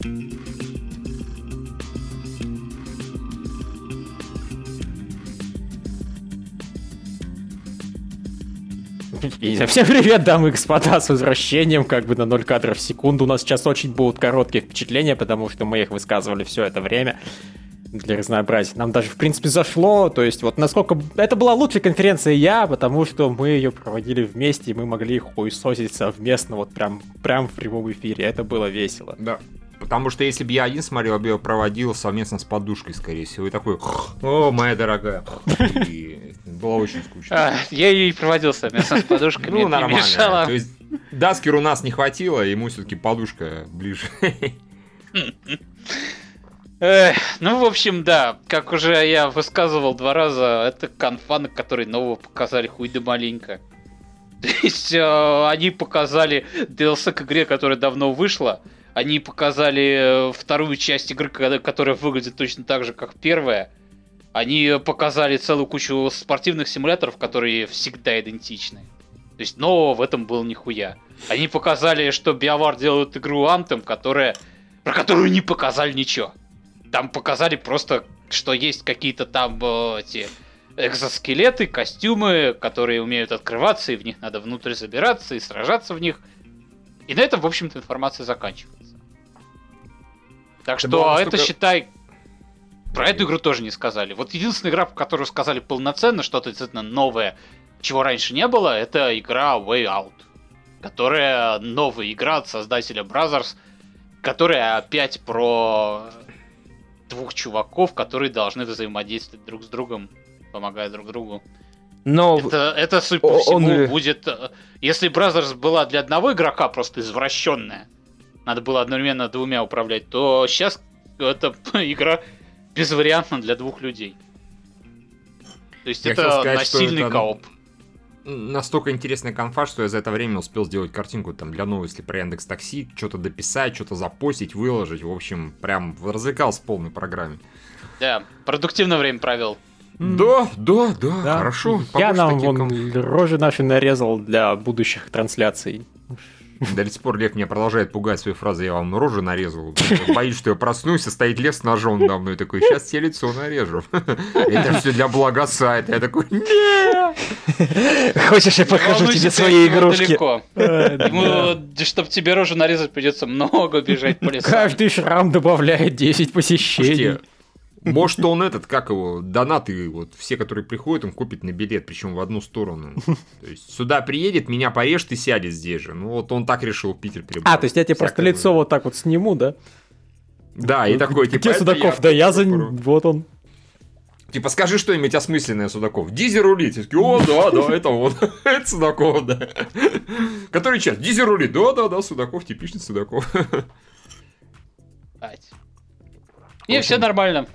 Всем привет, дамы и господа, с возвращением, как бы на 0 кадров в секунду. У нас сейчас очень будут короткие впечатления, потому что мы их высказывали все это время для разнообразия. Нам даже, в принципе, зашло, то есть вот насколько... Это была лучшая конференция я, потому что мы ее проводили вместе, и мы могли хуесосить совместно, вот прям, прям в прямом эфире. Это было весело. Да. Потому что если бы я один смотрел, я бы ее проводил совместно с подушкой, скорее всего. И такой, о, моя дорогая. И было очень скучно. А, я ее и проводил совместно с подушкой, ну, нормально. То есть Даскер у нас не хватило, ему все-таки подушка ближе. Эх, ну, в общем, да, как уже я высказывал два раза, это конфа, на которой нового показали хуй да маленько. То есть э, они показали DLC к игре, которая давно вышла, они показали э, вторую часть игры, которая выглядит точно так же, как первая. Они показали целую кучу спортивных симуляторов, которые всегда идентичны. То есть нового в этом было нихуя. Они показали, что BioWare делают игру Anthem, которая... про которую не показали ничего. Там показали просто, что есть какие-то там э, эти экзоскелеты, костюмы, которые умеют открываться, и в них надо внутрь забираться и сражаться в них. И на этом, в общем-то, информация заканчивается. Так что это, а это считай... Про эту игру тоже не сказали. Вот единственная игра, которую сказали полноценно, что-то действительно новое, чего раньше не было, это игра Way Out. Которая новая игра от создателя Brothers, которая опять про двух чуваков, которые должны взаимодействовать друг с другом, помогая друг другу. Но это, это судя по всему, он... будет... Э, если Brothers была для одного игрока просто извращенная, надо было одновременно двумя управлять, то сейчас это игра безвариантна для двух людей. То есть я это сказать, насильный это... кооп настолько интересная конфа, что я за это время успел сделать картинку там для новости про Яндекс Такси, что-то дописать, что-то запостить, выложить. В общем, прям развлекался в полной программе. Да, продуктивное время провел. Да, да, да, да. хорошо. Я нам вон рожи наши нарезал для будущих трансляций. До сих пор Лев меня продолжает пугать своей фразой «я вам рожу нарезал». Боюсь, что я проснусь, и стоит Лев с ножом на мной. Такой, сейчас тебе лицо нарежу. Это все для блага сайта. Я такой, нет! Хочешь, я покажу тебе свои игрушки? Ему, чтобы тебе рожу нарезать, придется много бежать по лесам. Каждый шрам добавляет 10 посещений. Может, он этот, как его, донаты, вот все, которые приходят, он купит на билет, причем в одну сторону. То есть сюда приедет, меня порежет и сядет здесь же. Ну вот он так решил Питер перебрать. А, то есть я тебе просто лицо вот так вот сниму, да? Да, и такой, типа... Где Судаков? Да я за... Вот он. Типа, скажи что-нибудь осмысленное, Судаков. Дизи рулит. Такие, о, да, да, это он. это Судаков, да. Который час? Дизи рулит. Да, да, да, Судаков, типичный Судаков. И все нормально.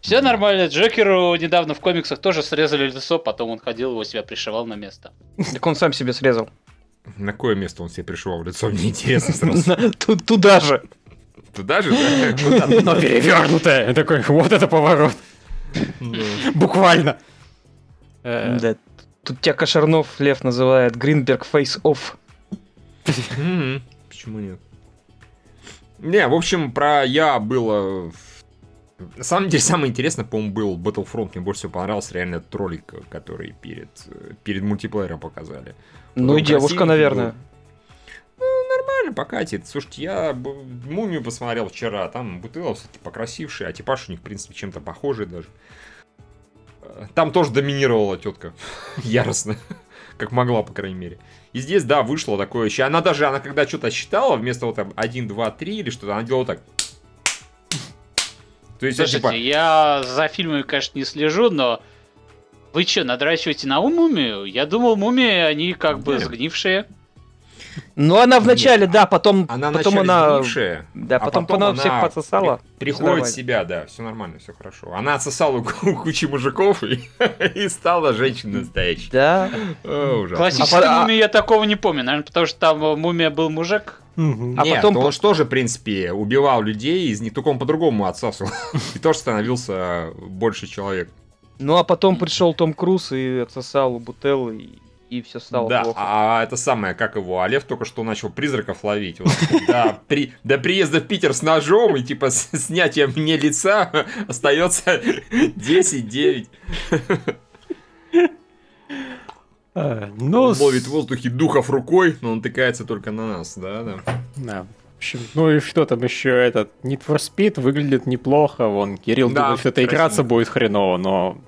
Все нормально. Джокеру недавно в комиксах тоже срезали лицо, потом он ходил, его себя пришивал на место. Так он сам себе срезал. На какое место он себе пришивал лицо? Мне интересно сразу. Туда же. Туда же, да? Но перевернутое. Такой, вот это поворот. Буквально. Э, да. Тут тебя Кошернов Лев называет Гринберг Face Off. Почему нет? Не, в общем, про я было на самом деле, самое интересное, по-моему, был Battlefront. Мне больше всего понравился реально этот ролик, который перед, перед мультиплеером показали. Ну и девушка, наверное. Ну, нормально покатит. Слушайте, я мумию посмотрел вчера, там бутылка все-таки покрасившая, а типаж у них, в принципе, чем-то похожий даже. Там тоже доминировала тетка. Яростно. Как могла, по крайней мере. И здесь, да, вышло такое еще. Она даже, она когда что-то считала, вместо вот там 1, 2, 3 или что-то, она делала так. То есть, Слушайте, типа... я за фильмами, конечно, не слежу, но вы что, надрачиваете на мумию? Я думал, мумии, они как бы сгнившие. Ну, она вначале, да, потом, она потом она, сгнившая, да, а потом, потом она всех подсосала. При, приходит в себя, да, все нормально, все хорошо. Она отсосала кучу мужиков и, и стала женщиной настоящей. Да. О, Классической а, мумии я такого не помню, наверное, потому что там мумия был мужик. Угу. А Нет, потом он же тоже, в принципе, убивал людей, из них только он по-другому отсасывал. И тоже становился больше человек. Ну а потом пришел Том Круз и отсосал у Бутеллы и и все стало да, плохо. а это самое, как его, Олег только что начал призраков ловить. Вот, да, при, до приезда в Питер с ножом и типа с снятием мне лица остается 10-9. А, Ну, Он ловит в воздухе духов рукой, но он тыкается только на нас, да, да. Да. В общем, ну и что там еще этот Need for Speed выглядит неплохо. Вон, Кирилл Да, думает, что это красиво. играться будет хреново, но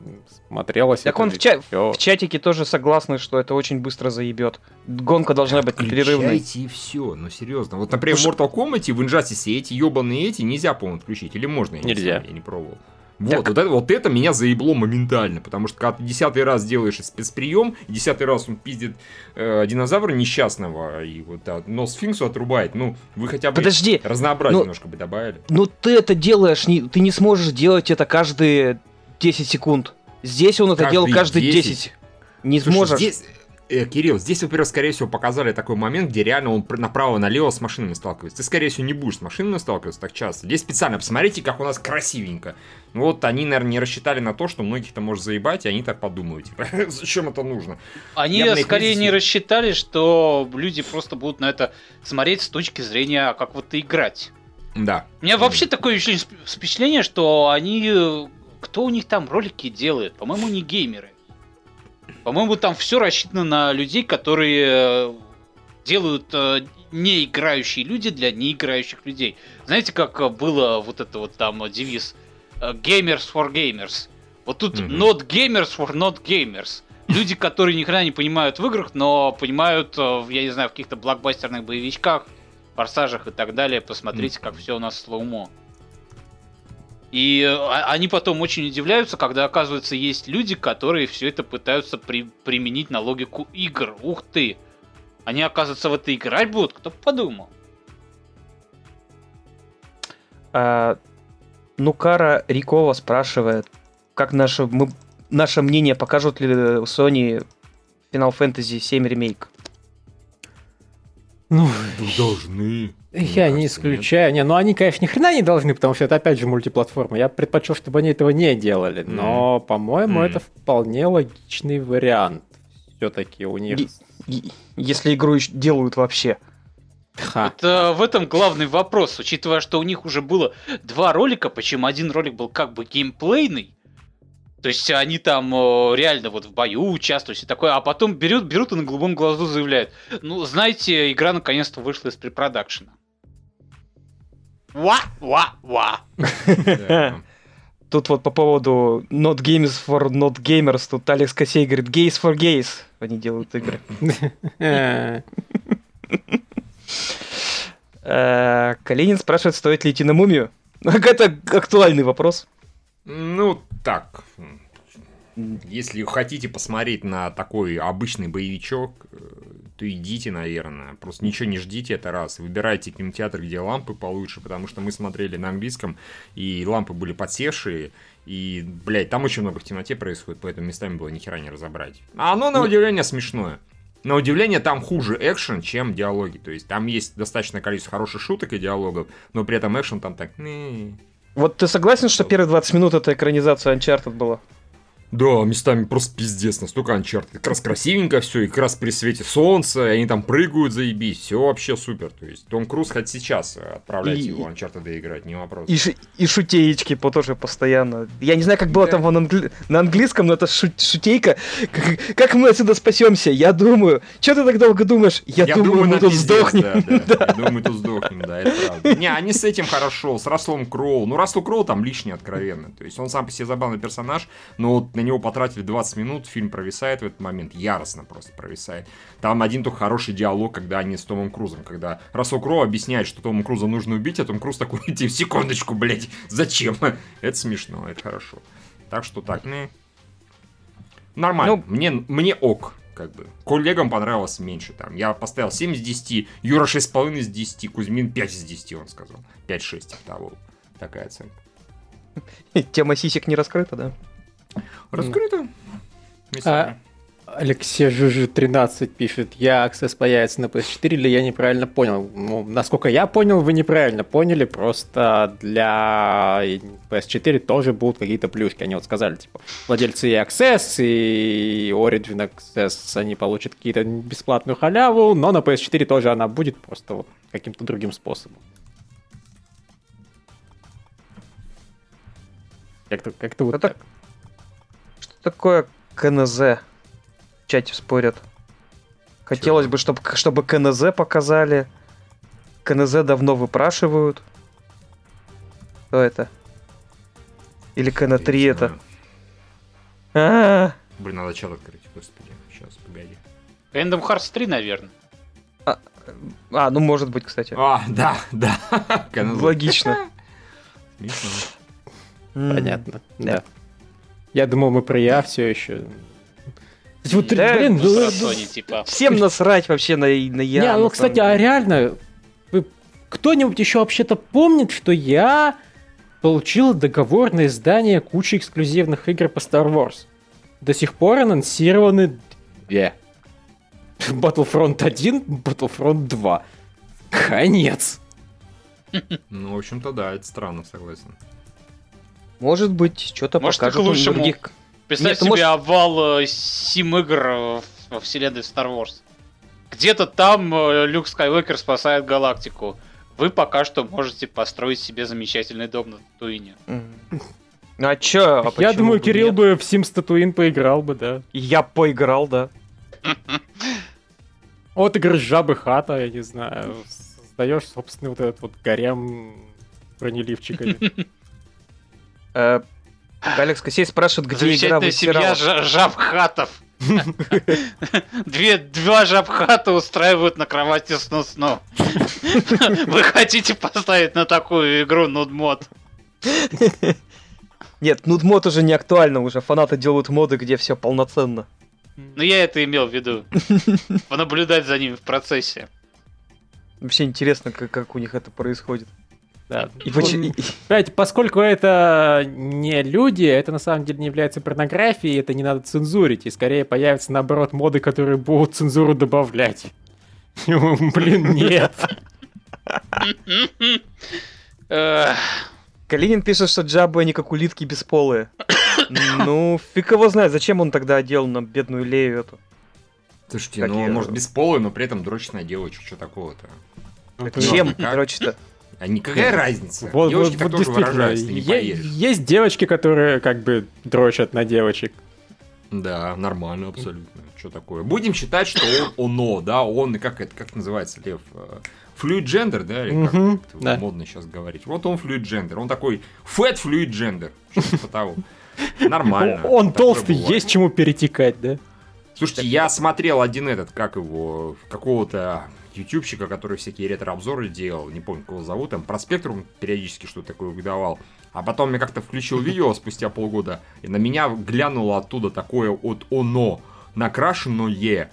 смотрелось Так это он в, ча- в чатике тоже согласны, что это очень быстро заебет. Гонка должна быть непрерывной. Включайте и все, ну серьезно. Вот, например, в Слушай- Mortal Kombat, в Injustice эти ебаные эти нельзя, по-моему, отключить. Или можно? Я не Нельзя. знаю, я не пробовал. Вот, Так- вот, это, вот это меня заебло моментально, потому что когда ты десятый раз делаешь спецприем, десятый раз он пиздит э, динозавра несчастного, и вот да, нос сфинксу отрубает, ну, вы хотя бы Подожди, разнообразие ну- немножко бы добавили. ну ты это делаешь, не, ты не сможешь делать это каждые 10 секунд. Здесь он это Каждые делал каждые 10. 10. Не Слушай, сможешь. здесь, э, Кирилл, здесь, во-первых, скорее всего, показали такой момент, где реально он пр- направо-налево с машинами сталкивается. Ты, скорее всего, не будешь с машинами сталкиваться так часто. Здесь специально, посмотрите, как у нас красивенько. Ну Вот они, наверное, не рассчитали на то, что многих-то может заебать, и они так подумают. Типа, зачем это нужно? Они Я скорее не рассчитали, что люди просто будут на это смотреть с точки зрения, а как вот играть. Да. У меня вообще такое впечатление, что они... э, Кто у них там ролики делает? По-моему, не геймеры. По-моему, там все рассчитано на людей, которые э, делают э, не играющие люди для неиграющих людей. Знаете, как э, было вот это вот там девиз Gamers for Gamers. Вот тут Мгм. not gamers for not gamers. Люди, которые ни хрена не понимают в играх, но понимают, я не знаю, в каких-то блокбастерных боевичках, форсажах и так далее. Посмотрите, как все у нас слоумо. И э, а- они потом очень удивляются, когда оказывается есть люди, которые все это пытаются при- применить на логику игр. Ух ты! Они, оказывается, в это играть будут? Кто бы подумал? А, Нукара Рикова спрашивает, как наше, мы, наше мнение, покажут ли Sony Final Fantasy 7 ремейк. Ну, Должны. Я не исключаю. Не, ну они, конечно, ни хрена не должны, потому что это опять же мультиплатформа. Я предпочел, чтобы они этого не делали. Но, по-моему, Мгм. это вполне логичный вариант. Все-таки у них. Е- е- Если игру делают вообще. Ха. Это в этом главный вопрос, учитывая, что у них уже было два ролика, причем один ролик был как бы геймплейный. То есть они там реально вот в бою участвуют и такое, а потом берут, берут и на голубом глазу заявляют, ну, знаете, игра наконец-то вышла из препродакшена. Ва, ва, ва. Да. Тут вот по поводу Not Games for Not Gamers, тут Алекс Косей говорит Gays for Gays. Они делают игры. Э, Калинин спрашивает, стоит ли идти на мумию. Это актуальный вопрос. Ну, так. Если хотите посмотреть на такой обычный боевичок, э, то идите, наверное. Просто ничего не ждите, это раз. Выбирайте кинотеатр, где лампы получше, потому что мы смотрели на английском, и лампы были подсевшие, и, блядь, там очень много в темноте происходит, поэтому местами было ни хера не разобрать. А оно, на удивление, смешное. На удивление, там хуже экшен, чем диалоги. То есть там есть достаточное количество хороших шуток и диалогов, но при этом экшен там так... «Не». Вот ты согласен, что первые 20 минут это экранизация Uncharted была? Да, местами просто пиздец, настолько Uncharted. Как раз красивенько все, и как раз при свете солнца, и они там прыгают, заебись, все вообще супер. То есть Том Круз хоть сейчас э, отправляйте И- его Uncharted играть, не вопрос. И, и шутеечки по тоже постоянно. Я не знаю, как было Да. там на, англи- на английском, но это шу- шутейка. Как, как мы отсюда спасемся? Я думаю. Че ты так долго думаешь? Я, думаю, мы на тут пиздец, сдохнем. Да, да. Я думаю, мы тут сдохнем, да, это правда. Не, они с этим хорошо, с Расселом Кроу. Ну, Рассел Кроу там лишний, откровенно. То есть он сам по себе забавный персонаж, но вот на него потратили 20 минут, фильм провисает в этот момент, яростно просто провисает. Там один только хороший диалог, когда они с Томом Крузом, когда Рассел Кроу объясняет, что Тому Круза нужно убить, а Том Круз такой, иди, секундочку, блядь, зачем? Это смешно, это хорошо. Так что так, ну, нормально. Ну, мне, мне ок, как бы. Коллегам понравилось меньше. Там. Я поставил 7 из 10, Юра 6,5 из 10, Кузьмин 5 из 10, он сказал. 5-6 типа того. Такая оценка. Тема сисек не раскрыта, да? Раскрыто. А, Алексей Жужи 13 пишет, я Access появится на PS4 или я неправильно понял? Ну, насколько я понял, вы неправильно поняли, просто для PS4 тоже будут какие-то плюшки. Они вот сказали, типа, владельцы и Access, и Origin Access, они получат какие-то бесплатную халяву, но на PS4 тоже она будет, просто вот каким-то другим способом. Как-то как вот Это- так. Что такое КНЗ? В чате спорят. Хотелось бы, чтобы, чтобы КНЗ показали. КНЗ давно выпрашивают. Что это? Или Я не КН3 это? знаю. А, Блин, надо чат открыть, господи. Сейчас, погоди. Kingdom Hearts 3, наверное. А, ну может быть, кстати. А, да, да. Логично. Понятно, Да. Да. Я думал, мы про я все еще. Вот, Да, блин, Ну, ну, про ну, Sony, типа. Всем насрать вообще на, на я. Не, ну, кстати, а реально, вы- кто-нибудь еще вообще-то помнит, что я получил договор на издание кучи эксклюзивных игр по Star Wars? До сих пор анонсированы две. Battlefront 1, Battlefront 2. Конец. Ну, в общем-то, да, это странно, согласен. Может быть, что-то Может, покажут к лучшему. других. Представь Нет, ну, себе может- обвал э, сим-игр во вселенной Star Wars. Где-то там э, Люк Скайуокер спасает галактику. Вы пока что можете построить себе замечательный дом на Татуине. Ну, А чё? а Я думаю, бы Кирилл нет? бы в Sims Tatooine поиграл бы, да. Я поиграл, да. Вот игры жабы хата, я не знаю. Создаешь собственный вот этот вот гарем бронеливчиками. Э, Алекс Косей спрашивает, где игра семья высирала. жа- жабхатов. Две, два жабхата устраивают на кровати сну-сну. Вы хотите поставить на такую игру нудмод? Нет, нудмод уже не актуально, уже фанаты делают моды, где все полноценно. Ну, я это имел в виду. Понаблюдать за ними в процессе. Вообще интересно, как, как у них это происходит. Да. И поч- Понимаете, поскольку это не люди, это на самом деле не является порнографией, это не надо цензурить, и скорее появятся, наоборот, моды, которые будут цензуру добавлять. Блин, нет. Калинин пишет, что джабы они как улитки бесполые. Ну, фиг его знает, зачем он тогда одел на бедную Лею эту. Слушайте, ну может бесполый, но при этом дрочная девочка, что такого-то? Чем, как? Короче-то? А никакая разница. Вот, вот, Девочки вот так тоже действительно, выражаются, ты не е- поверишь. есть девочки, которые как бы дрочат на девочек. Да, нормально, абсолютно. Что такое? Будем считать, что он оно, да, он, как это, как называется, Лев? Fluid gender, да, или как это да. модно сейчас говорить? Вот он fluid gender, он такой fat fluid gender, что типа того. Нормально. Он толстый, есть чему перетекать, да? Слушайте, я смотрел один этот, как его, какого-то ютубщика, который всякие ретро-обзоры делал, не помню, кого зовут, там про спектрум периодически что-то такое выдавал. А потом я как-то включил видео спустя полгода, и на меня глянуло оттуда такое от оно, накрашенное,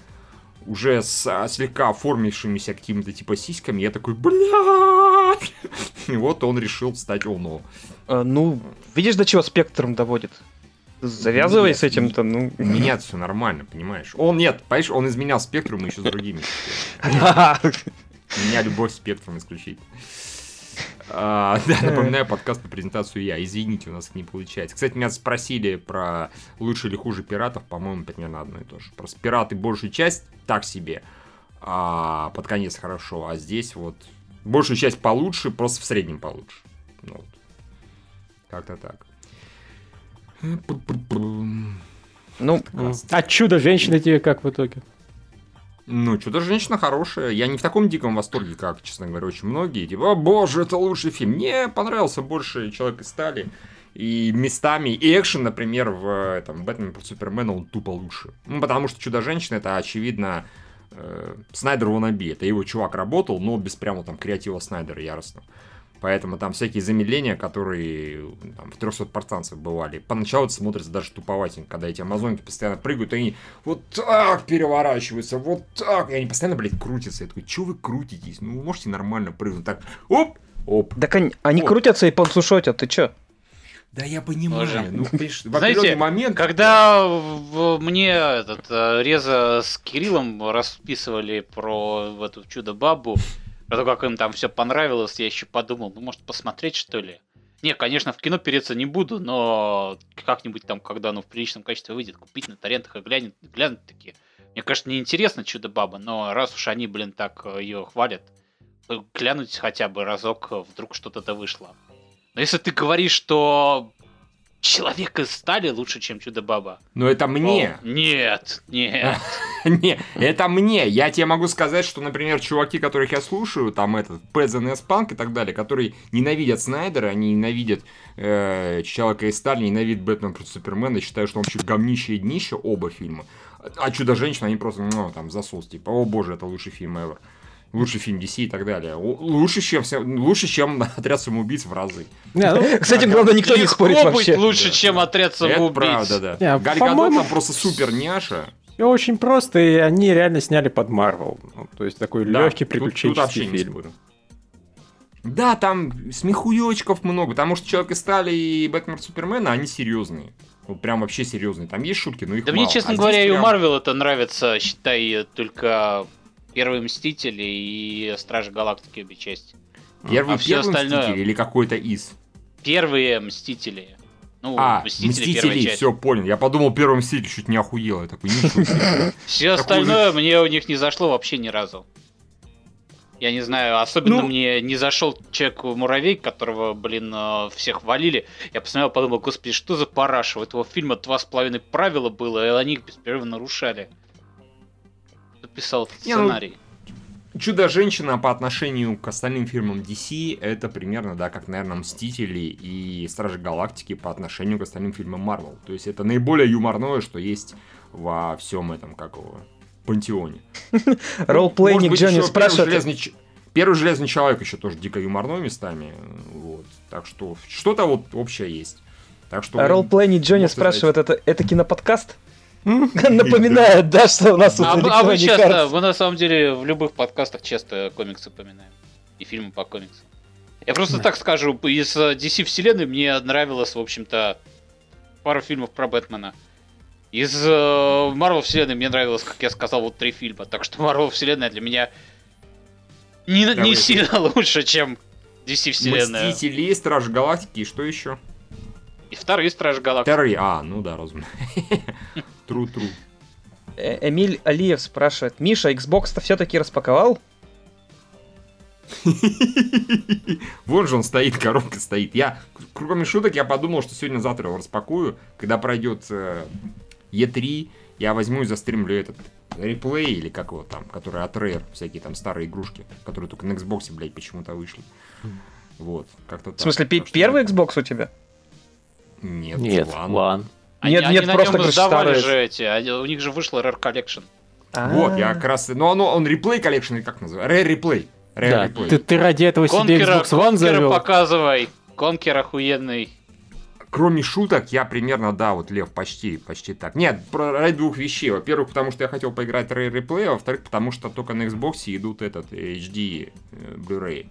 уже с а, слегка оформившимися какими-то типа сиськами, я такой, блядь! И вот он решил стать оно. А, Ну, видишь, до чего спектром доводит? Завязывай Нет, с этим-то, ну. У меня все нормально, понимаешь? Он, нет, понимаешь, он изменял спектрум еще с другими. У меня любовь спектром исключительно. А, да, напоминаю, подкаст по презентацию я. Извините, у нас не получается. Кстати, меня спросили про лучше или хуже пиратов. По-моему, примерно одно и то же. Просто пираты большую часть так себе. А под конец хорошо. А здесь вот большую часть получше, просто в среднем получше. Ну, вот. Как-то так. Ну, А чудо женщины тебе как в итоге? Ну, что-то женщина хорошая. Я не в таком диком восторге, как, честно говоря, очень многие. Типа, о боже, это лучший фильм. Мне понравился больше Человек из стали. И местами, и экшен, например, в этом Бэтмен против Супермена, он тупо лучше. Ну, потому что Чудо-женщина, это, очевидно, э, Снайдер Wannabe. Это его чувак работал, но без прямо там креатива Снайдера яростного. Поэтому там всякие замедления, которые там, в 300 процентов бывали. Поначалу это смотрится даже туповатенько, когда эти амазонки постоянно прыгают, и они вот так переворачиваются, вот так. И они постоянно, блядь, крутятся. Я такой, что вы крутитесь? Ну, вы можете нормально прыгнуть. Так, оп, оп. так они, они О. крутятся и пансушотят, ты чё? Да я понимаю. Можем. Ну, понимаешь, в Знаете, определенный момент... Когда в- мне этот э, Реза с Кириллом расписывали про эту чудо-бабу, про то, как им там все понравилось, я еще подумал, ну, может, посмотреть, что ли? Не, конечно, в кино переться не буду, но как-нибудь там, когда оно в приличном качестве выйдет, купить на торрентах и глянуть, глянуть такие. Мне, конечно, неинтересно чудо-баба, но раз уж они, блин, так ее хвалят, глянуть хотя бы разок, э, вдруг что-то-то вышло. Но если ты говоришь, что Человек из стали лучше, чем Чудо-баба. Но это мне. О, нет, нет. Не, это мне. Я тебе могу сказать, что, например, чуваки, которых я слушаю, там этот PZNS Punk и так далее, которые ненавидят Снайдера, они ненавидят э, Человека из Стали, ненавидят Бэтмен против Супермена, и считают, что он вообще говнище и днище, оба фильма. А Чудо-женщина, они просто, ну, там, засос, типа, о боже, это лучший фильм ever. Лучший фильм DC и так далее. Лучше, чем, лучше, чем Отряд самоубийц в разы. Не, ну, этим, главное, никто не спорит вообще. лучше, Да, чем да. отряд Это самоубийц. правда, да. Не, Галь Гадот по-моему, там просто супер няша. Все очень просто, и они реально сняли под Марвел. Ну, то есть такой Да, легкий тут- тут приключенческий фильм. Да, там смехуёчков много, потому что Человек из Стали и Бэтмен Супермена, они серьезные. Вот прям вообще серьезные. Там есть шутки, но их Да мало. мне, честно А говоря, и у прям- Марвел это нравится, считай, только Первые Мстители и Стражи Галактики обе части. Первый, а первый остальное- Мститель или какой-то из? Первые Мстители. Ну, а, Мстители, Мстители, все, понял. Я подумал, первый Мститель чуть не охуел. Я такой. Все остальное мне у них не зашло вообще ни разу. Я не знаю, особенно Ну- мне не зашел Человек-муравей, которого, блин, э, всех валили. Я посмотрел, подумал, господи, что за параша? У этого фильма два с половиной правила было, и они их беспрерывно нарушали. Писал этот Не, ну, сценарий? Чудо-женщина по отношению к остальным фильмам DC, это примерно, да, как, наверное, Мстители и Стражи Галактики по отношению к остальным фильмам Марвел. То есть это наиболее юморное, что есть во всем этом, как его, пантеоне. Ролплейник Джонни спрашивает. Первый железный, человек еще тоже дико юморной местами. Вот. Так что что-то вот общее есть. Так что. Ролплейник Джонни спрашивает, это, это киноподкаст? Напоминает, да, что у нас тут А, а Electronic часто, Arts. мы на самом деле в любых подкастах часто комиксы упоминаем. И фильмы по комиксам. Я просто Да. так скажу, из э, DC вселенной мне нравилось, в общем-то, пару фильмов про Бэтмена. Из э, Marvel вселенной мне нравилось, как я сказал, вот три фильма. Так что Marvel вселенная для меня не, не Давай. сильно лучше, чем DC вселенная. Мстители, Стражи Галактики и что еще? И вторые Стражи Галактики. Вторые. А, ну да, разумно. Тру, тру. Э, Эмиль Алиев спрашивает, Миша, Xbox-то все-таки распаковал? Вон же он стоит, коробка стоит. Я, кроме шуток, я подумал, что сегодня-завтра его распакую. Когда пройдет э, E3, я возьму и застримлю этот Replay, или как его там, который от Rare, всякие там старые игрушки, которые только на Xbox, блядь, почему-то вышли. Вот, как-то. В смысле, Так первый Xbox у тебя? Нет, Нет, ладно. Они, Нет, они нет, на просто, нем издавали старые. же эти, они- у них же вышла Rare Collection. Вот, я А. как раз... Ну, оно, он Replay Collection, или как называется? Rare Replay. Rare Да, Replay. ты, ты ради этого себе Xbox One завел. показывай. Конкер охуенный. Кроме шуток, я примерно, да, вот, Лев, почти, почти так. Нет, про ради двух вещей. Во-первых, потому что я хотел поиграть в Rare Replay, а во-вторых, потому что только на Xbox идут этот HD э, Blu-ray.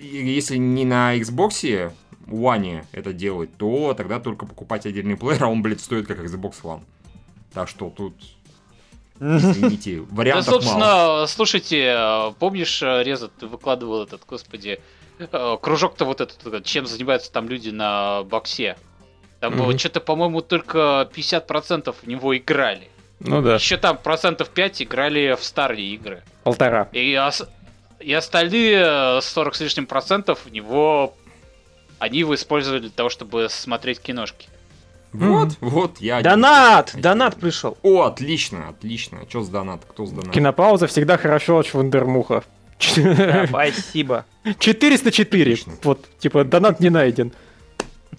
Если не на Xbox One это делать, то тогда только покупать отдельный плеер, а он, блядь, стоит как Xbox One. Так что тут, извините, Да, вариантов мало. собственно, слушайте, э, помнишь, э, Реза, ты выкладывал этот, господи, э, кружок-то вот этот, чем занимаются там люди на боксе. Там Мгм. что-то, по-моему, только 50% в него играли. Ну да, Еще там процентов 5 играли в старые игры. полтора. И, ос- и остальные э, 40 с лишним процентов в него они его использовали для того, чтобы смотреть киношки. Вот, вот, я... один Донат! таких. Донат пришел. О, отлично, отлично. Что с донат? Кто с донат? Кинопауза всегда хорошо от. Да, Спасибо. 404. Отлично. Вот, типа, донат не найден.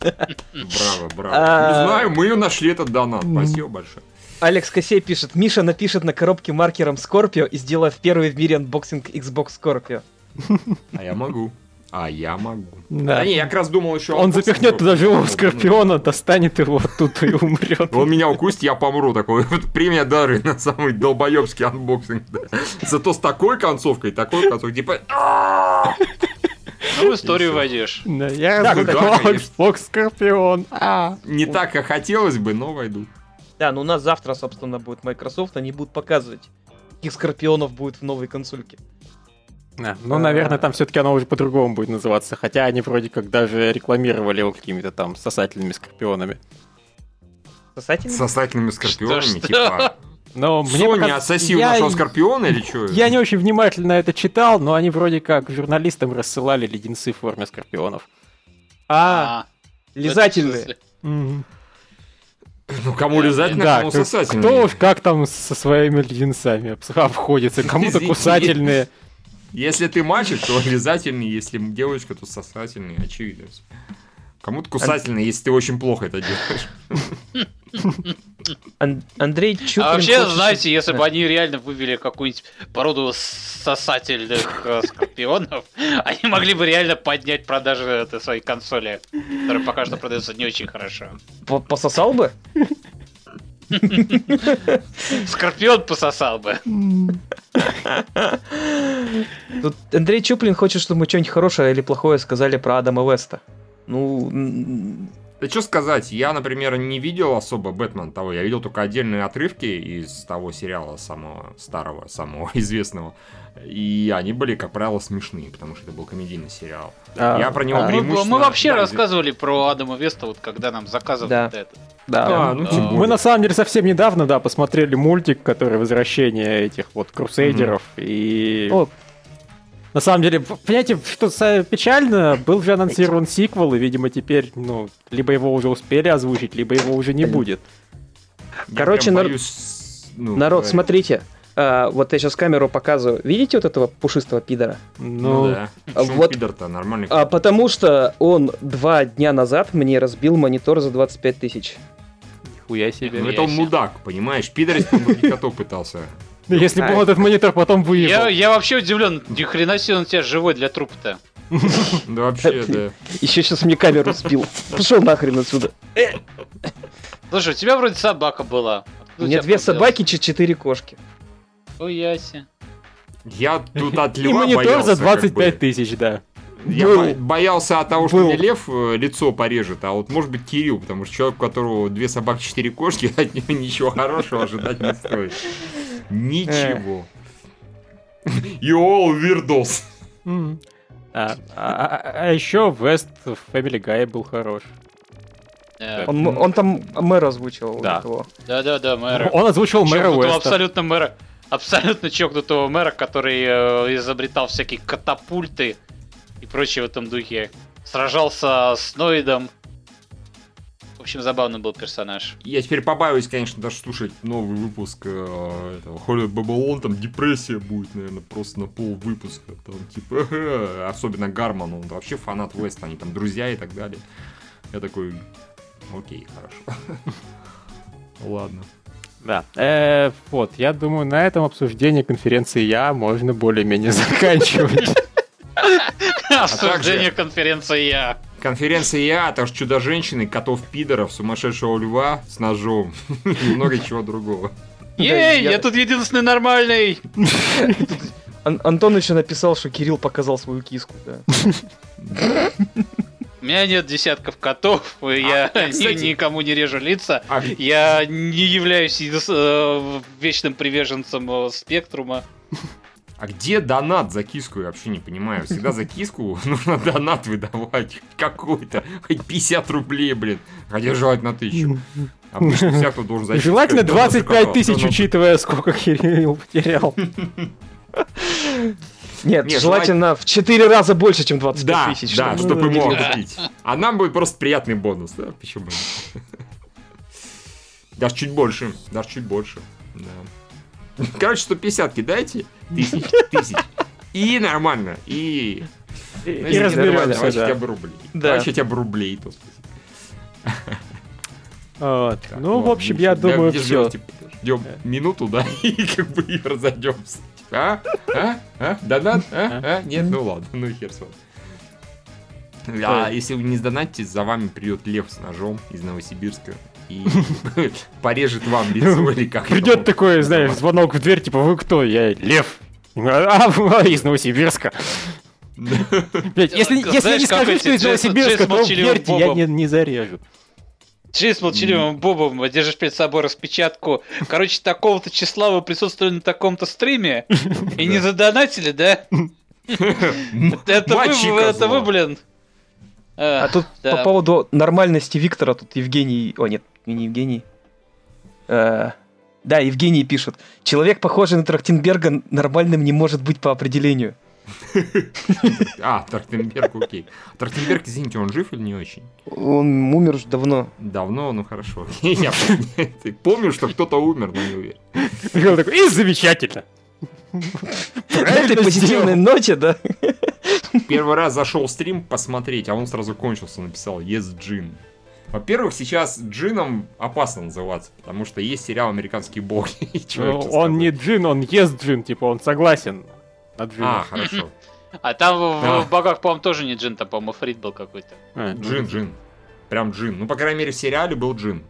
Браво, браво. А- Не знаю, мы нашли этот донат. Спасибо большое. Алекс Косей пишет, Миша напишет на коробке маркером Scorpio и сделает первый в мире unboxing Xbox Scorpio. А я могу. А я могу. Да. Да не, я как раз думал еще... Он запихнет туда живого скорпиона, достанет его оттуда и умрет. Он меня укусит, я помру. Такой вот премия Дарвина на самый долбоебский unboxing. Зато с такой концовкой, такой концовкой, типа... Ну, в историю войдешь. Да, Я Да. Xbox Скорпион. А. Не так, как хотелось бы, но войду. Да, ну у нас завтра, собственно, будет Microsoft, они будут показывать, каких скорпионов будет в новой консольке. А, Ну, наверное, там все-таки оно уже по-другому будет называться. Хотя они вроде как даже рекламировали его какими-то там сосательными скорпионами. Сосательный? С сосательными скорпионами, Что, что? типа... Но мне Sony пока- ассасил я- нашел скорпиона или что? Я не очень внимательно это читал, но они вроде как журналистам рассылали леденцы в форме скорпионов. А, в этом лизательные. смысле. Ну, кому лизать, Да, кому сосательные. кто уж как там со своими леденцами обходится, кому-то кусательные. Если ты мальчик, то лизательный, если девочка, то сосательный, очевидно. Кому-то кусательный, если ты очень плохо это делаешь. Ан- Андрей Чуприн А вообще, хочет- знаете, если бы они реально вывели какую-нибудь породу сосательных э, скорпионов, они могли бы реально поднять продажи этой своей консоли, которая пока что продается не очень хорошо. По- Пососал бы? Скорпион пососал бы. Тут Андрей Чуплин хочет, чтобы мы что-нибудь хорошее или плохое сказали про Адама Веста. Ну, Да что сказать, я, например, не видел особо Бэтмен того, я видел только отдельные отрывки из того сериала самого старого, самого известного. И они были, как правило, смешные, потому что это был комедийный сериал. А, Я про него а, Мы, преимущественно- мы вообще да, рассказывали про Адама Веста, вот когда нам заказывали Да. это. Да. А, ну Да. тем Мы более. на самом деле совсем недавно, да, посмотрели мультик, который возвращение этих вот крусейдеров. И о, на самом деле, понимаете, что печально, был же анонсирован сиквел, и, видимо, теперь, ну, либо его уже успели озвучить, либо его уже не будет. Короче, нар- боюсь, ну, народ, говорить. смотрите. А, вот я сейчас камеру показываю. Видите вот этого пушистого пидора? Ну, Ну, да. а Почему вот- пидор-то нормальный. А, потому что он два дня назад мне разбил монитор за 25 тысяч. нихуя себе. Ну, это он мудак, понимаешь? Пидорить он других котов пытался. Ну, Если бы он этот монитор потом Я, выебал. я вообще удивлен, ни хрена себе он у тебя живой для трупа-то. Да вообще, да. Еще сейчас мне камеру сбил. Пошел нахрен отсюда. Слушай, у тебя вроде собака была. Откуда У меня две собаки, че- четыре кошки. Ой, яси. Я тут от И льва монитор боялся, за как 25 бы. тысяч, да. Я Был. бо- боялся от того, что Был. мне лев э, лицо порежет, а вот может быть Кирилл, потому что человек, у которого две собаки, четыре кошки, от него ничего хорошего ожидать не стоит. Ничего. You all weirdos. М. А, а еще Вест в Family Guy был хорош. Э, Он, он там мэра озвучивал. Да. этого. Да-да-да, мэра. Он озвучил мэра Уэста. абсолютно мэра. Абсолютно чокнутого мэра, который э, изобретал всякие катапульты и прочее в этом духе. Сражался с Ноидом. В общем, забавный был персонаж. Я теперь побаиваюсь, конечно, даже слушать новый выпуск э, этого Холли Бабалон, там депрессия будет, наверное, просто на пол выпуска. Там, типа, «Ага». особенно Гарман, он вообще фанат Веста, они там друзья и так далее. Я такой, окей, хорошо. Ладно. Да. Э, вот, я думаю, на этом обсуждение конференции я можно более-менее заканчивать. Обсуждение конференции я. Конференция я, а также чудо-женщины, котов-пидоров, сумасшедшего льва с ножом и много чего другого. Ей, я- я тут единственный нормальный. Ан- Антон еще написал, что Кирилл показал свою киску. Да. У меня нет десятков котов, я А, кстати- никому не режу лица. А, Я не являюсь э, вечным приверженцем э, спектрума. А где донат за киску, я вообще не понимаю. Всегда за киску нужно донат выдавать какой-то, хоть 50 рублей, блин. Хотя желательно тысячу. Обычно всяк, кто должен за Желательно киску, донат за 25 кота. тысяч, учитывая, сколько Кирилл потерял. Нет, Не, желательно в 4 раза больше, чем 25 Да, тысяч. да, чтобы- чтобы мог купить. А нам будет просто приятный бонус, да? Почему? нет? Даже чуть больше, даже чуть больше. Да. Короче, 150 кидайте, тысяч, тысяч. И нормально, и... И разберемся, хотя бы рублей. Да. Хотя бы рублей тут. Вот. Так, Ну, в общем, я думаю, все. ждем, типа, Ждем минуту, да, и как бы и разойдемся. А? А? А? Донат? А? А? Нет, ну ладно, ну хер с вами. А если вы не сдонатите, за вами придет лев с ножом из Новосибирска и порежет вам лицо или как. Придет такой, знаешь, звонок в дверь, типа, вы кто? Я Лев. А, а, из Новосибирска. Блядь, если, если я не эти что из Новосибирска, то верьте, я не, не зарежу. Джей с молчаливым Бобом держишь перед собой распечатку. Короче, такого-то числа вы присутствовали на таком-то стриме и не задонатили, да? Это вы, блин. А А, тут да. по поводу нормальности Виктора, тут Евгений... О, нет, не Евгений. Э, Да, Евгений пишет. Человек, похожий на Трахтенберга, нормальным не может быть по определению. А, Трахтенберг, окей. Трахтенберг, извините, он жив или не очень? Он умер уже давно. Давно, ну хорошо. Я помню, что кто-то умер, но не уверен. Михаил такой, и замечательно. На Правильно этой позитивной ноте, да. Первый раз зашел стрим посмотреть, а он сразу кончился, написал Yes Джин. Во-первых, сейчас джином опасно называться, потому что есть сериал «Американский бог». И чё Ну, Он не джин, он ест джин, типа он согласен на А, джина. хорошо. А там в, Да. в богах, по-моему, тоже не джин, там, по-моему, Фрид был какой-то. А, Джин, джин. Прям джин. Ну, по крайней мере, в сериале был джин.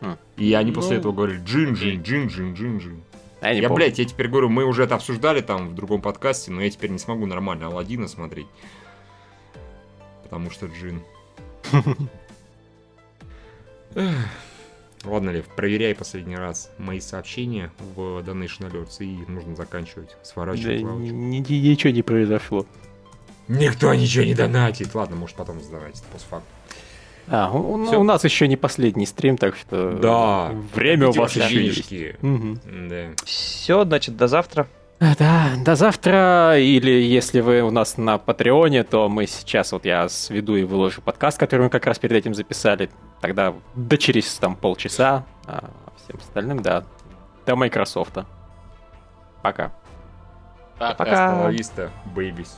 А. И они после Ну. этого говорили джин, джин, джин, джин, джин, джин. Я не Я, помню. блядь, я теперь говорю, мы уже это обсуждали там в другом подкасте, но я теперь не смогу нормально Алладина смотреть. Потому что джин. Ладно, Лев, проверяй последний раз мои сообщения в Donation Alerts, и нужно заканчивать, Да, сворачивать ни- ничего не произошло. Никто ничего не донатит. Ладно, может потом сдонатит постфактум. А, у, у- Всё. у нас еще не последний стрим, так что Да. время у вас еще есть. Мгм. Да. Все, значит, до завтра. А, Да, до завтра, или если вы у нас на Патреоне, то мы сейчас, вот я сведу и выложу подкаст, который мы как раз перед этим записали, тогда до через там полчаса, а всем остальным, да, до Майкрософта. Пока. Пока. Пока. Babies.